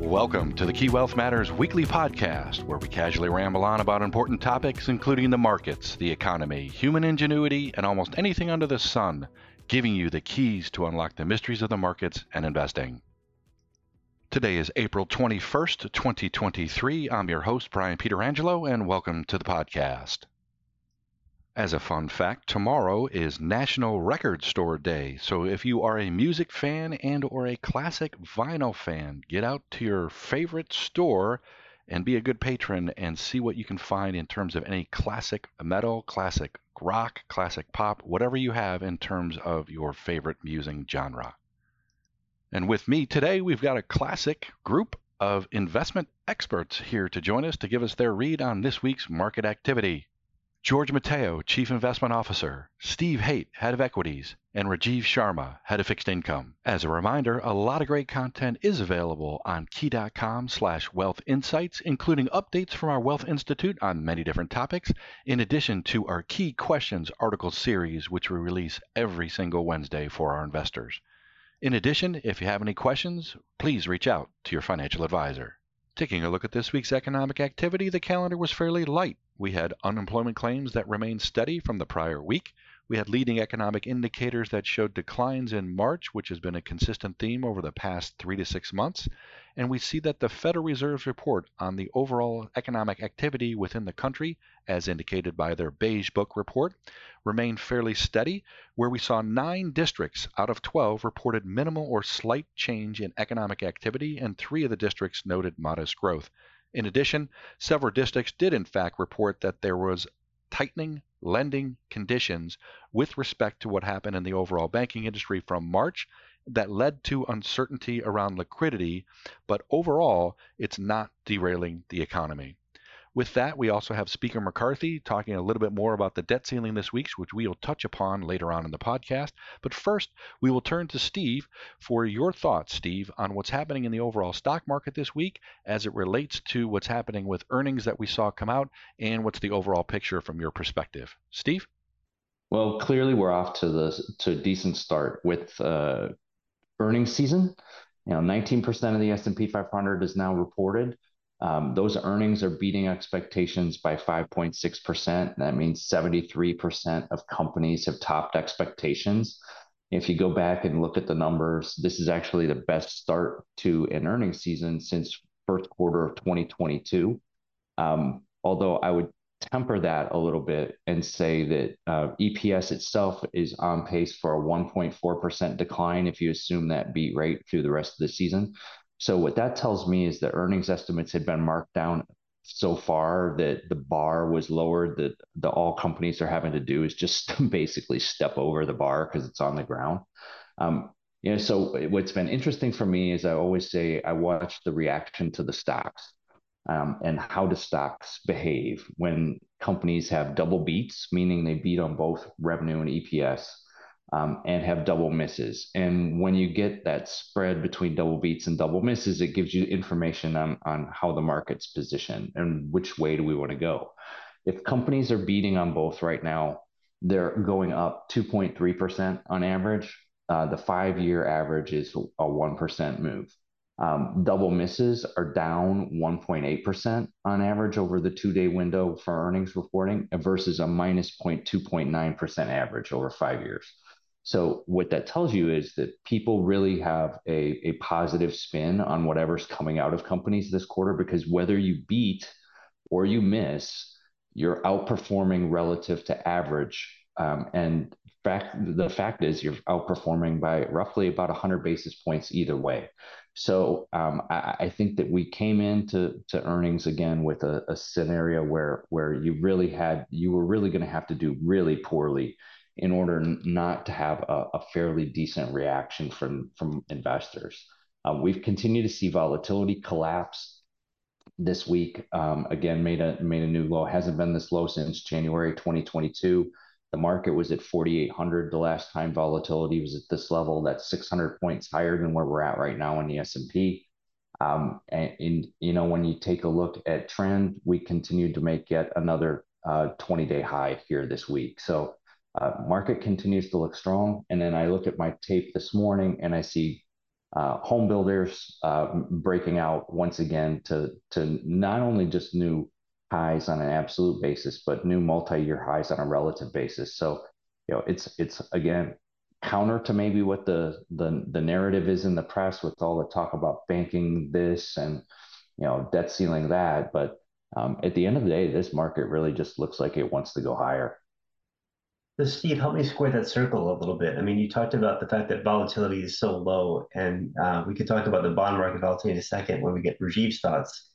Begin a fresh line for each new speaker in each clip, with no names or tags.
Welcome to the Key Wealth Matters weekly podcast, where we casually ramble on about important topics, including the markets, the economy, human ingenuity, and almost anything under the sun, giving you the keys to unlock the mysteries of the markets and investing. Today is April 21st, 2023. I'm your host, Brian Pietrangelo, and welcome to the podcast. As a fun fact, tomorrow is National Record Store Day. So if you are a music fan and or a classic vinyl fan, get out to your favorite store and be a good patron and see what you can find in terms of any classic metal, classic rock, classic pop, whatever you have in terms of your favorite music genre. And with me today, we've got a classic group of investment experts here to join us to give us their read on this week's market activity. George Mateyo, Chief Investment Officer, Steve Hoedt, Head of Equities, and Rajeev Sharma, Head of Fixed Income. As a reminder, a lot of great content is available on key.com slash wealth insights, including updates from our Wealth Institute on many different topics, in addition to our Key Questions article series, which we release every single Wednesday for our investors. In addition, if you have any questions, please reach out to your financial advisor. Taking a look at this week's economic activity, the calendar was fairly light we had unemployment claims that remained steady from the prior week. We had leading economic indicators that showed declines in March, which has been a consistent theme over the past three to six months. And we see that the Federal Reserve's report on the overall economic activity within the country, as indicated by their Beige Book report, remained fairly steady, where we saw nine districts out of 12 reported minimal or slight change in economic activity, and three of the districts noted modest growth. In addition, several districts did in fact report that there was tightening lending conditions with respect to what happened in the overall banking industry from March that led to uncertainty around liquidity, but overall, it's not derailing the economy. With that, we also have Speaker McCarthy talking a little bit more about the debt ceiling this week, which we will touch upon later on in the podcast. But first, we will turn to Steve for your thoughts, Steve, on what's happening in the overall stock market this week as it relates to what's happening with earnings that we saw come out and what's the overall picture from your perspective. Steve?
Well, clearly we're off to the to a decent start with uh, earnings season. You know, 19% of the S&P 500 is now reported. Um, those earnings are beating expectations by 5.6%. That means 73% of companies have topped expectations. If you go back and look at the numbers, this is actually the best start to an earnings season since first quarter of 2022. Um, although I would temper that a little bit and say that uh, EPS itself is on pace for a 1.4% decline if you assume that beat rate through the rest of the season. So what that tells me is the earnings estimates had been marked down so far that the bar was lowered that the all companies are having to do is just basically step over the bar because it's on the ground. Um, you know, so what's been interesting for me is I always say I watch the reaction to the stocks um, and how do stocks behave when companies have double beats, meaning they beat on both revenue and EPS, um, and have double misses. And when you get that spread between double beats and double misses, it gives you information on, on how the market's positioned and which way do we want to go. If companies are beating on both right now, they're going up 2.3% on average. Uh, the five year average is a 1% move. Um, double misses are down 1.8% on average over the two day window for earnings reporting versus a minus 0.2.9% average over five years. So what that tells you is that people really have a, a positive spin on whatever's coming out of companies this quarter because whether you beat or you miss, you're outperforming relative to average. Um, and fact, the fact is you're outperforming by roughly about 100 basis points either way. So um, I, I, think that we came into to earnings again with a, a scenario where where you really had you were really going to have to do really poorly in order not to have a, a fairly decent reaction from from investors. Uh, we've continued to see volatility collapse this week. Um, again, made a made a new low. Hasn't been this low since January 2022. The market was at 4,800 the last time volatility was at this level. That's 600 points higher than where we're at right now in the S&P. Um, and, and, you know, when you take a look at trend, we continue to make yet another 20-day uh, high here this week. So market continues to look strong. And then I look at my tape this morning and I see uh, home builders uh, breaking out once again to to not only just new highs on an absolute basis, but new multi-year highs on a relative basis. So, you know, it's it's again counter to maybe what the the the narrative is in the press with all the talk about banking this and you know debt ceiling that. But um, at the end of the day, this market really just looks like it wants to go higher.
So Steve, help me square that circle a little bit. I mean, you talked about the fact that volatility is so low, and uh, we could talk about the bond market volatility in a second when we get Rajeev's thoughts.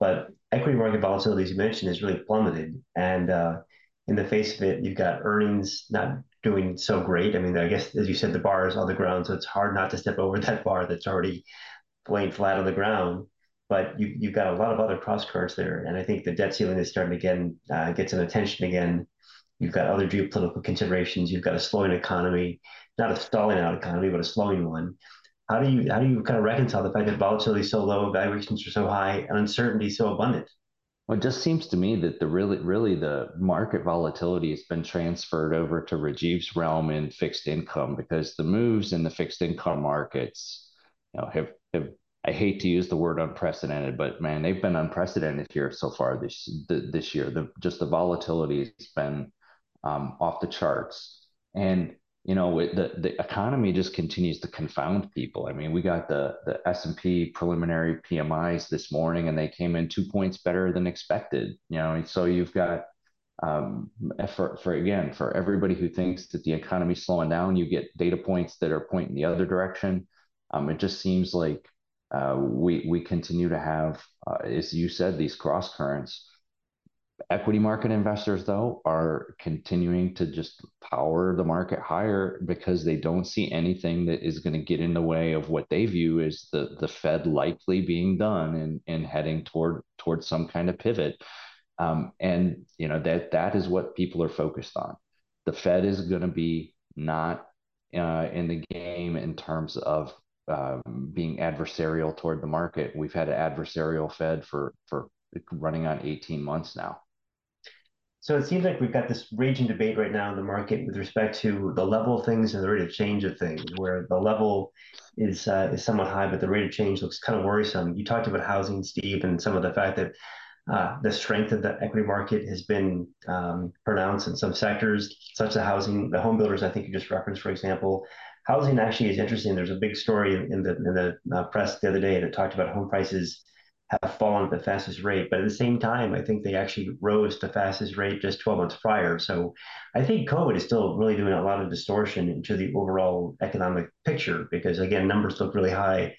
But equity market volatility, as you mentioned, is really plummeted. And uh, in the face of it, you've got earnings not doing so great. I mean, I guess, as you said, the bar is on the ground, so it's hard not to step over that bar that's already laying flat on the ground. But you, you've got a lot of other cross currents there. And I think the debt ceiling is starting to again uh, get some attention again You've got other geopolitical considerations. You've got a slowing economy, not a stalling out economy, but a slowing one. How do you how do you kind of reconcile the fact that volatility is so low, valuations are so high, and uncertainty so abundant?
Well, it just seems to me that the really, really the market volatility has been transferred over to Rajeev's realm in fixed income because the moves in the fixed income markets, you know, have have I hate to use the word unprecedented, but man, they've been unprecedented here so far this this year. The just the volatility has been um, off the charts. And you know the the economy just continues to confound people. I mean, we got the the S and P preliminary PMIs this morning, and they came in two points better than expected. You know, and so you've got um, for for again for everybody who thinks that the economy's slowing down, you get data points that are pointing the other direction. Um, it just seems like uh, we we continue to have, uh, as you said, these cross currents Equity market investors, though, are continuing to just power the market higher because they don't see anything that is going to get in the way of what they view as the, the Fed likely being done and, and heading toward toward some kind of pivot. Um, and you know that that is what people are focused on. The Fed is going to be not uh, in the game in terms of um, being adversarial toward the market. We've had an adversarial Fed for for running on 18 months now.
So it seems like we've got this raging debate right now in the market with respect to the level of things and the rate of change of things, where the level is uh, is somewhat high, but the rate of change looks kind of worrisome. You talked about housing, Steve, and some of the fact that uh, the strength of the equity market has been um, pronounced in some sectors, such as housing. The home builders, I think you just referenced, for example, housing actually is interesting. There's a big story in the in the uh, press the other day that talked about home prices have fallen at the fastest rate. But at the same time, I think they actually rose to fastest rate just 12 months prior. So I think COVID is still really doing a lot of distortion into the overall economic picture because again, numbers look really high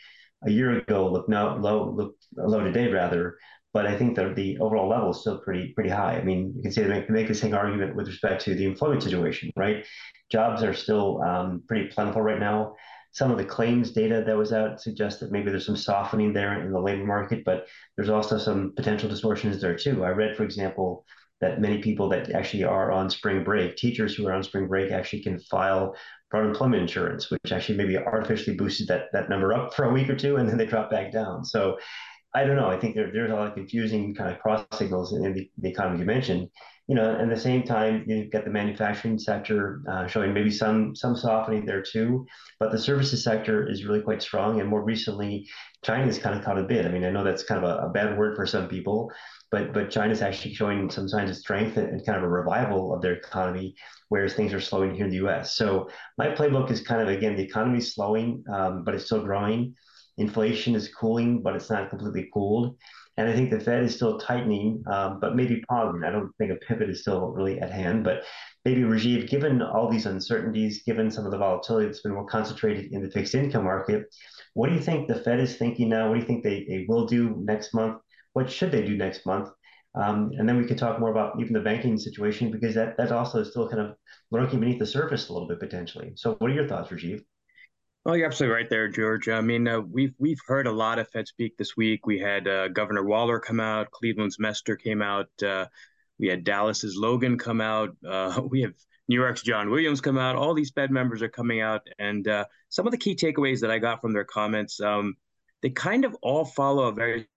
a year ago, look now low, look low today rather. But I think that the overall level is still pretty pretty high. I mean, you can say make, make the same argument with respect to the employment situation, right? Jobs are still um, pretty plentiful right now some of the claims data that was out suggests that maybe there's some softening there in the labor market, but there's also some potential distortions there too. I read, for example, that many people that actually are on spring break, teachers who are on spring break, actually can file for unemployment insurance, which actually maybe artificially boosted that that number up for a week or two, and then they drop back down. So I don't know. I think there, there's a lot of confusing kind of cross signals in the, the economy you mentioned you know, at the same time, you've got the manufacturing sector uh, showing maybe some some softening there too, but the services sector is really quite strong. And more recently, China's kind of caught a bit. I mean, I know that's kind of a, a bad word for some people, but but China's actually showing some signs of strength and, and, kind of a revival of their economy, whereas things are slowing here in the U.S. So my playbook is kind of again the economy's slowing, um, but it's still growing. Inflation is cooling, but it's not completely cooled. And I think the Fed is still tightening, um, but maybe pausing. I don't think a pivot is still really at hand. But maybe Rajeev, given all these uncertainties, given some of the volatility that's been more concentrated in the fixed income market, what do you think the Fed is thinking now? What do you think they, they will do next month? What should they do next month? Um, and then we could talk more about even the banking situation because that that also is still kind of lurking beneath the surface a little bit potentially. So, what are your thoughts, Rajeev?
Well, you're absolutely right there, George. I mean, uh, we've we've heard a lot of Fed speak this week. We had uh, Governor Waller come out, Cleveland's Mester came out, uh, we had Dallas's Logan come out, uh, we have New York's John Williams come out. All these Fed members are coming out, and uh, some of the key takeaways that I got from their comments, um, they kind of all follow a very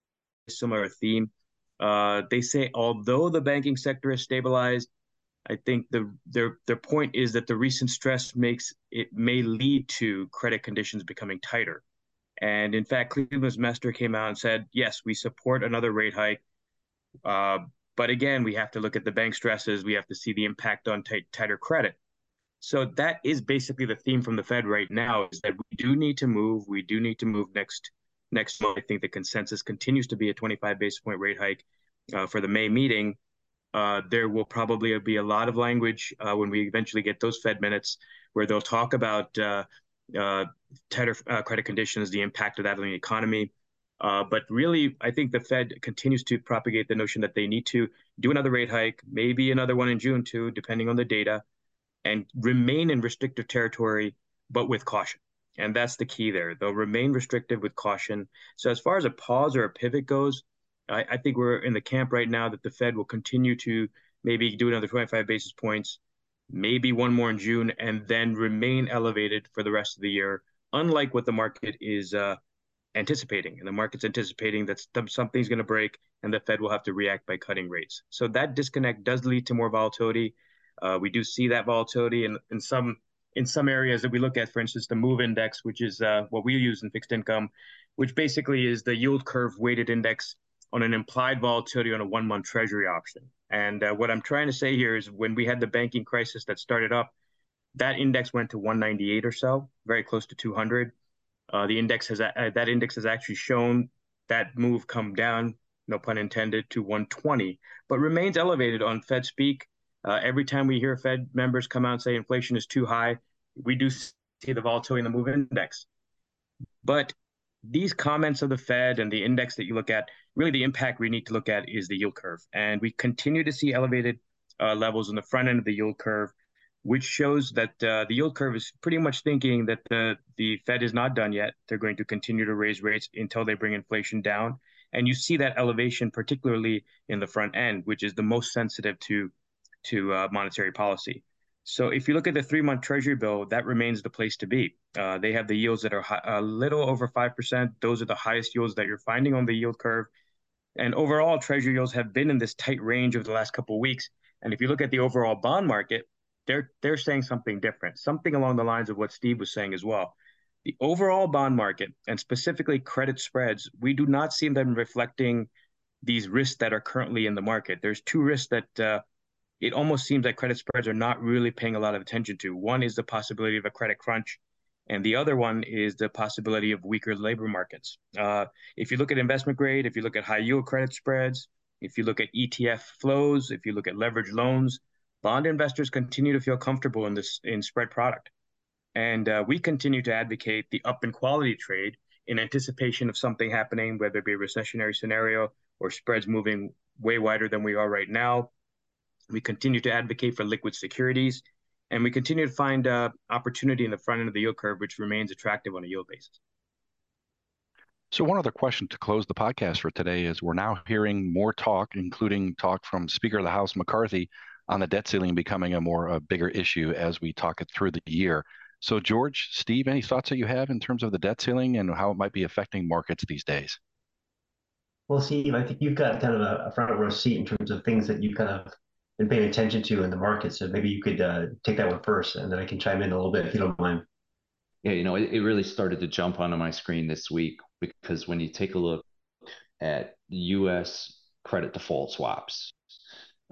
similar theme. Uh, they say although the banking sector has stabilized, I think the their their point is that the recent stress makes it may lead to credit conditions becoming tighter. And in fact, Cleveland's Mester came out and said, yes, we support another rate hike. Uh, but again, we have to look at the bank stresses. We have to see the impact on t- tighter credit. So that is basically the theme from the Fed right now is that we do need to move. We do need to move next next month. I think the consensus continues to be a 25 basis point rate hike uh, for the May meeting. Uh, there will probably be a lot of language uh, when we eventually get those Fed minutes where they'll talk about uh, uh, tighter uh, credit conditions, the impact of that on the economy. but really, I think the Fed continues to propagate the notion that they need to do another rate hike, maybe another one in June too, depending on the data, and remain in restrictive territory, but with caution. And that's the key there. They'll remain restrictive with caution. So as far as a pause or a pivot goes, I, I think we're in the camp right now that the Fed will continue to maybe do another 25 basis points, maybe one more in June, and then remain elevated for the rest of the year, unlike what the market is uh, anticipating. And the market's anticipating that something's going to break and the Fed will have to react by cutting rates. So that disconnect does lead to more volatility. Uh, we do see that volatility in, in some in some areas that we look at, for instance, the MOVE index, which is uh, what we use in fixed income, which basically is the yield curve weighted index on an implied volatility on a one month treasury option. And uh, what I'm trying to say here is when we had the banking crisis that started up, that index went to 198 or so, very close to 200. Uh, the index has uh, that index has actually shown that move come down, no pun intended, to 120, but remains elevated on Fed speak. Uh, every time we hear Fed members come out and say inflation is too high, we do see the volatility in the move index. But these comments of the Fed and the index that you look at, really the impact we need to look at is the yield curve. And we continue to see elevated uh, levels on the front end of the yield curve, which shows that uh, the yield curve is pretty much thinking that the, the Fed is not done yet. They're going to continue to raise rates until they bring inflation down. And you see that elevation, particularly in the front end, which is the most sensitive to, to uh, monetary policy. So if you look at the three month treasury bill, that remains the place to be. Uh, they have the yields that are a little over 5%. Those are the highest yields that you're finding on the yield curve. And overall, treasury yields have been in this tight range over the last couple of weeks. And if you look at the overall bond market, they're they're saying something different, something along the lines of what Steve was saying as well. The overall bond market and specifically credit spreads, we do not see them reflecting these risks that are currently in the market. There's two risks that uh, it almost seems like credit spreads are not really paying a lot of attention to. One is the possibility of a credit crunch, and the other one is the possibility of weaker labor markets. Uh, if you look at investment grade, if you look at high yield credit spreads, if you look at ETF flows, if you look at leverage loans, bond investors continue to feel comfortable in this in spread product, and uh, we continue to advocate the up in quality trade in anticipation of something happening, whether it be a recessionary scenario or spreads moving way wider than we are right now we continue to advocate for liquid securities, and we continue to find uh, opportunity in the front end of the yield curve, which remains attractive on a yield basis.
So, one other question to close the podcast for today is we're now hearing more talk, including talk from Speaker of the House McCarthy on the debt ceiling becoming a more a bigger issue as we talk it through the year. So, George, Steve, any thoughts that you have in terms of the debt ceiling and how it might be affecting markets these days?
Well, Steve, I think you've got kind of a front row seat in terms of things that you kind of been paying attention to in the market. So maybe you could uh, take that one first, and then I can chime in a little bit if you don't mind.
Yeah, you know, it, it really started to jump onto my screen this week because when you take a look at U.S. credit default swaps,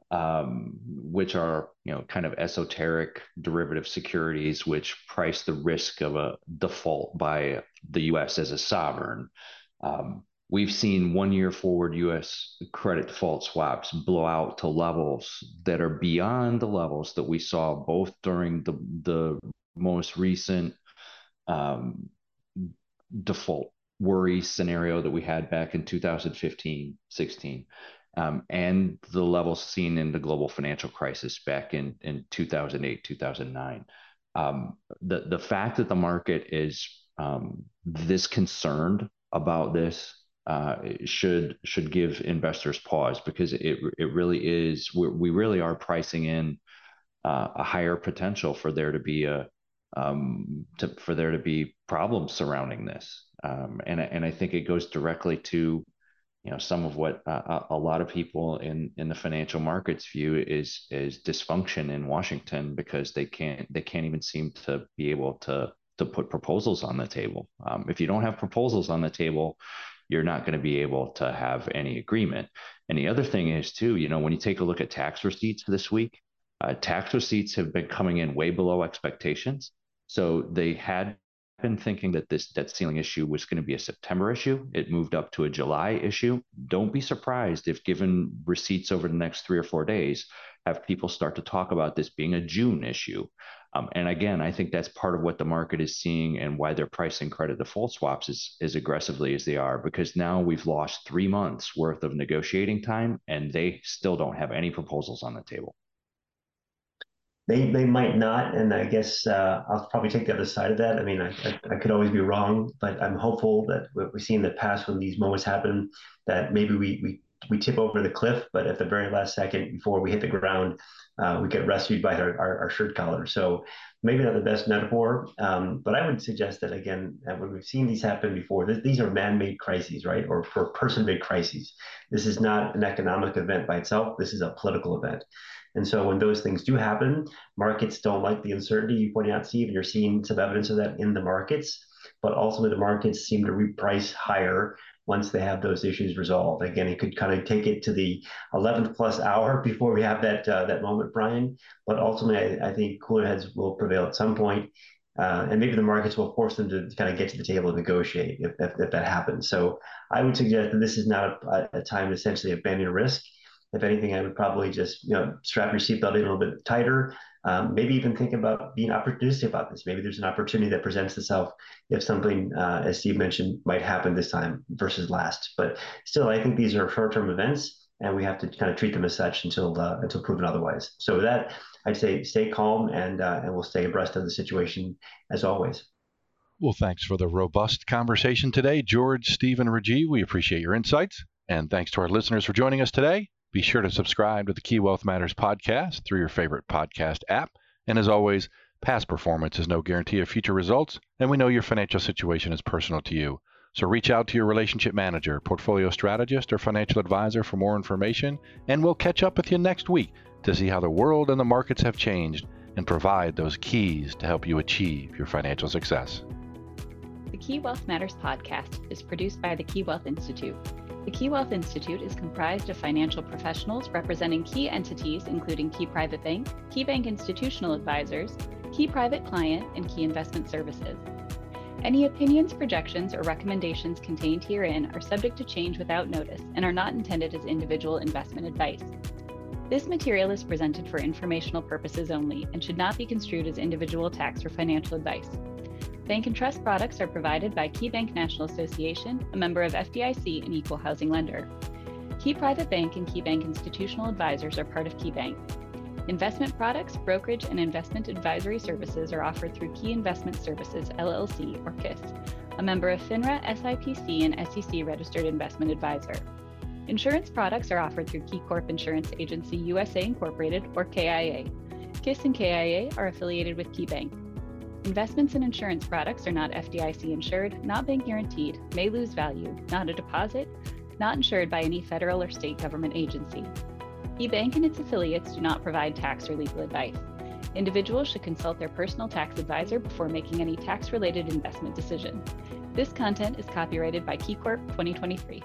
um, which are you know kind of esoteric derivative securities which price the risk of a default by the U.S. as a sovereign. Um, we've seen one year forward US credit default swaps blow out to levels that are beyond the levels that we saw both during the, the most recent um, default worry scenario that we had back in 2015 16 um, and the levels seen in the global financial crisis back in, in 2008 2009 um, the, the fact that the market is um, this concerned about this uh, should should give investors pause because it it really is we really are pricing in uh, a higher potential for there to be a um, to, for there to be problems surrounding this um, and and I think it goes directly to you know some of what uh, a lot of people in in the financial markets view is is dysfunction in Washington because they can't they can't even seem to be able to to put proposals on the table. Um, if you don't have proposals on the table, you're not going to be able to have any agreement. And the other thing is too, you know, when you take a look at tax receipts this week, uh, tax receipts have been coming in way below expectations. So they had been thinking that this debt ceiling issue was going to be a September issue. It moved up to a July issue. Don't be surprised if, given receipts over the next three or four days, have people start to talk about this being a June issue. Um, and again, I think that's part of what the market is seeing and why they're pricing credit default swaps as, as aggressively as they are, because now we've lost three months worth of negotiating time and they still don't have any proposals on the table.
They, they might not, and I guess uh, I'll probably take the other side of that. I mean, I, I, I, could always be wrong, but I'm hopeful that what we see in the past when these moments happen, that maybe we we we tip over the cliff, but at the very last second before we hit the ground, uh, we get rescued by our, our, our, shirt collar. So maybe not the best metaphor, um, but I would suggest that again, that when we've seen these happen before, th- these are man-made crises, right, or for person-made crises. This is not an economic event by itself. This is a political event. And so when those things do happen, markets don't like the uncertainty you pointed out, Steve, and you're seeing some evidence of that in the markets. But ultimately, the markets seem to reprice higher once they have those issues resolved. Again, it could kind of take it to the 11th plus hour before we have that uh, that moment, Brian. But ultimately, I, I, think cooler heads will prevail at some point. Uh, and maybe the markets will force them to kind of get to the table and negotiate if, if, if that happens. So I would suggest that this is not a, a time to essentially abandon risk if anything, I would probably just you know strap your seatbelt in a little bit tighter. Um, maybe even think about being opportunistic about this. Maybe there's an opportunity that presents itself if something, uh, as Steve mentioned, might happen this time versus last. But still, I think these are short-term events, and we have to kind of treat them as such until uh, until proven otherwise. So with that, I'd say stay calm, and uh, and we'll stay abreast of the situation as always.
Well, thanks for the robust conversation today, George, Stephen, Rajeev. We appreciate your insights, and thanks to our listeners for joining us today. Be sure to subscribe to the Key Wealth Matters podcast through your favorite podcast app. And as always, past performance is no guarantee of future results, and we know your financial situation is personal to you. So reach out to your relationship manager, portfolio strategist, or financial advisor for more information, and we'll catch up with you next week to see how the world and the markets have changed and provide those keys to help you achieve your financial success.
The Key Wealth Matters podcast is produced by the Key Wealth Institute. The Key Wealth Institute is comprised of financial professionals representing key entities including Key Private Bank, Key Bank Institutional Advisors, Key Private Client, and Key Investment Services. Any opinions, projections, or recommendations contained herein are subject to change without notice and are not intended as individual investment advice. This material is presented for informational purposes only and should not be construed as individual tax or financial advice. Bank and trust products are provided by KeyBank National Association, a member of FDIC and equal housing lender. Key Private Bank and KeyBank Institutional Advisors are part of KeyBank. Investment products, brokerage, and investment advisory services are offered through Key Investment Services LLC or KISS, a member of FINRA, SIPC, and SEC registered investment advisor. Insurance products are offered through KeyCorp Insurance Agency USA Incorporated or KIA. KISS and KIA are affiliated with KeyBank. Investments in insurance products are not FDIC insured, not bank guaranteed, may lose value, not a deposit, not insured by any federal or state government agency. KeyBank and its affiliates do not provide tax or legal advice. Individuals should consult their personal tax advisor before making any tax related investment decision. This content is copyrighted by KeyCorp 2023.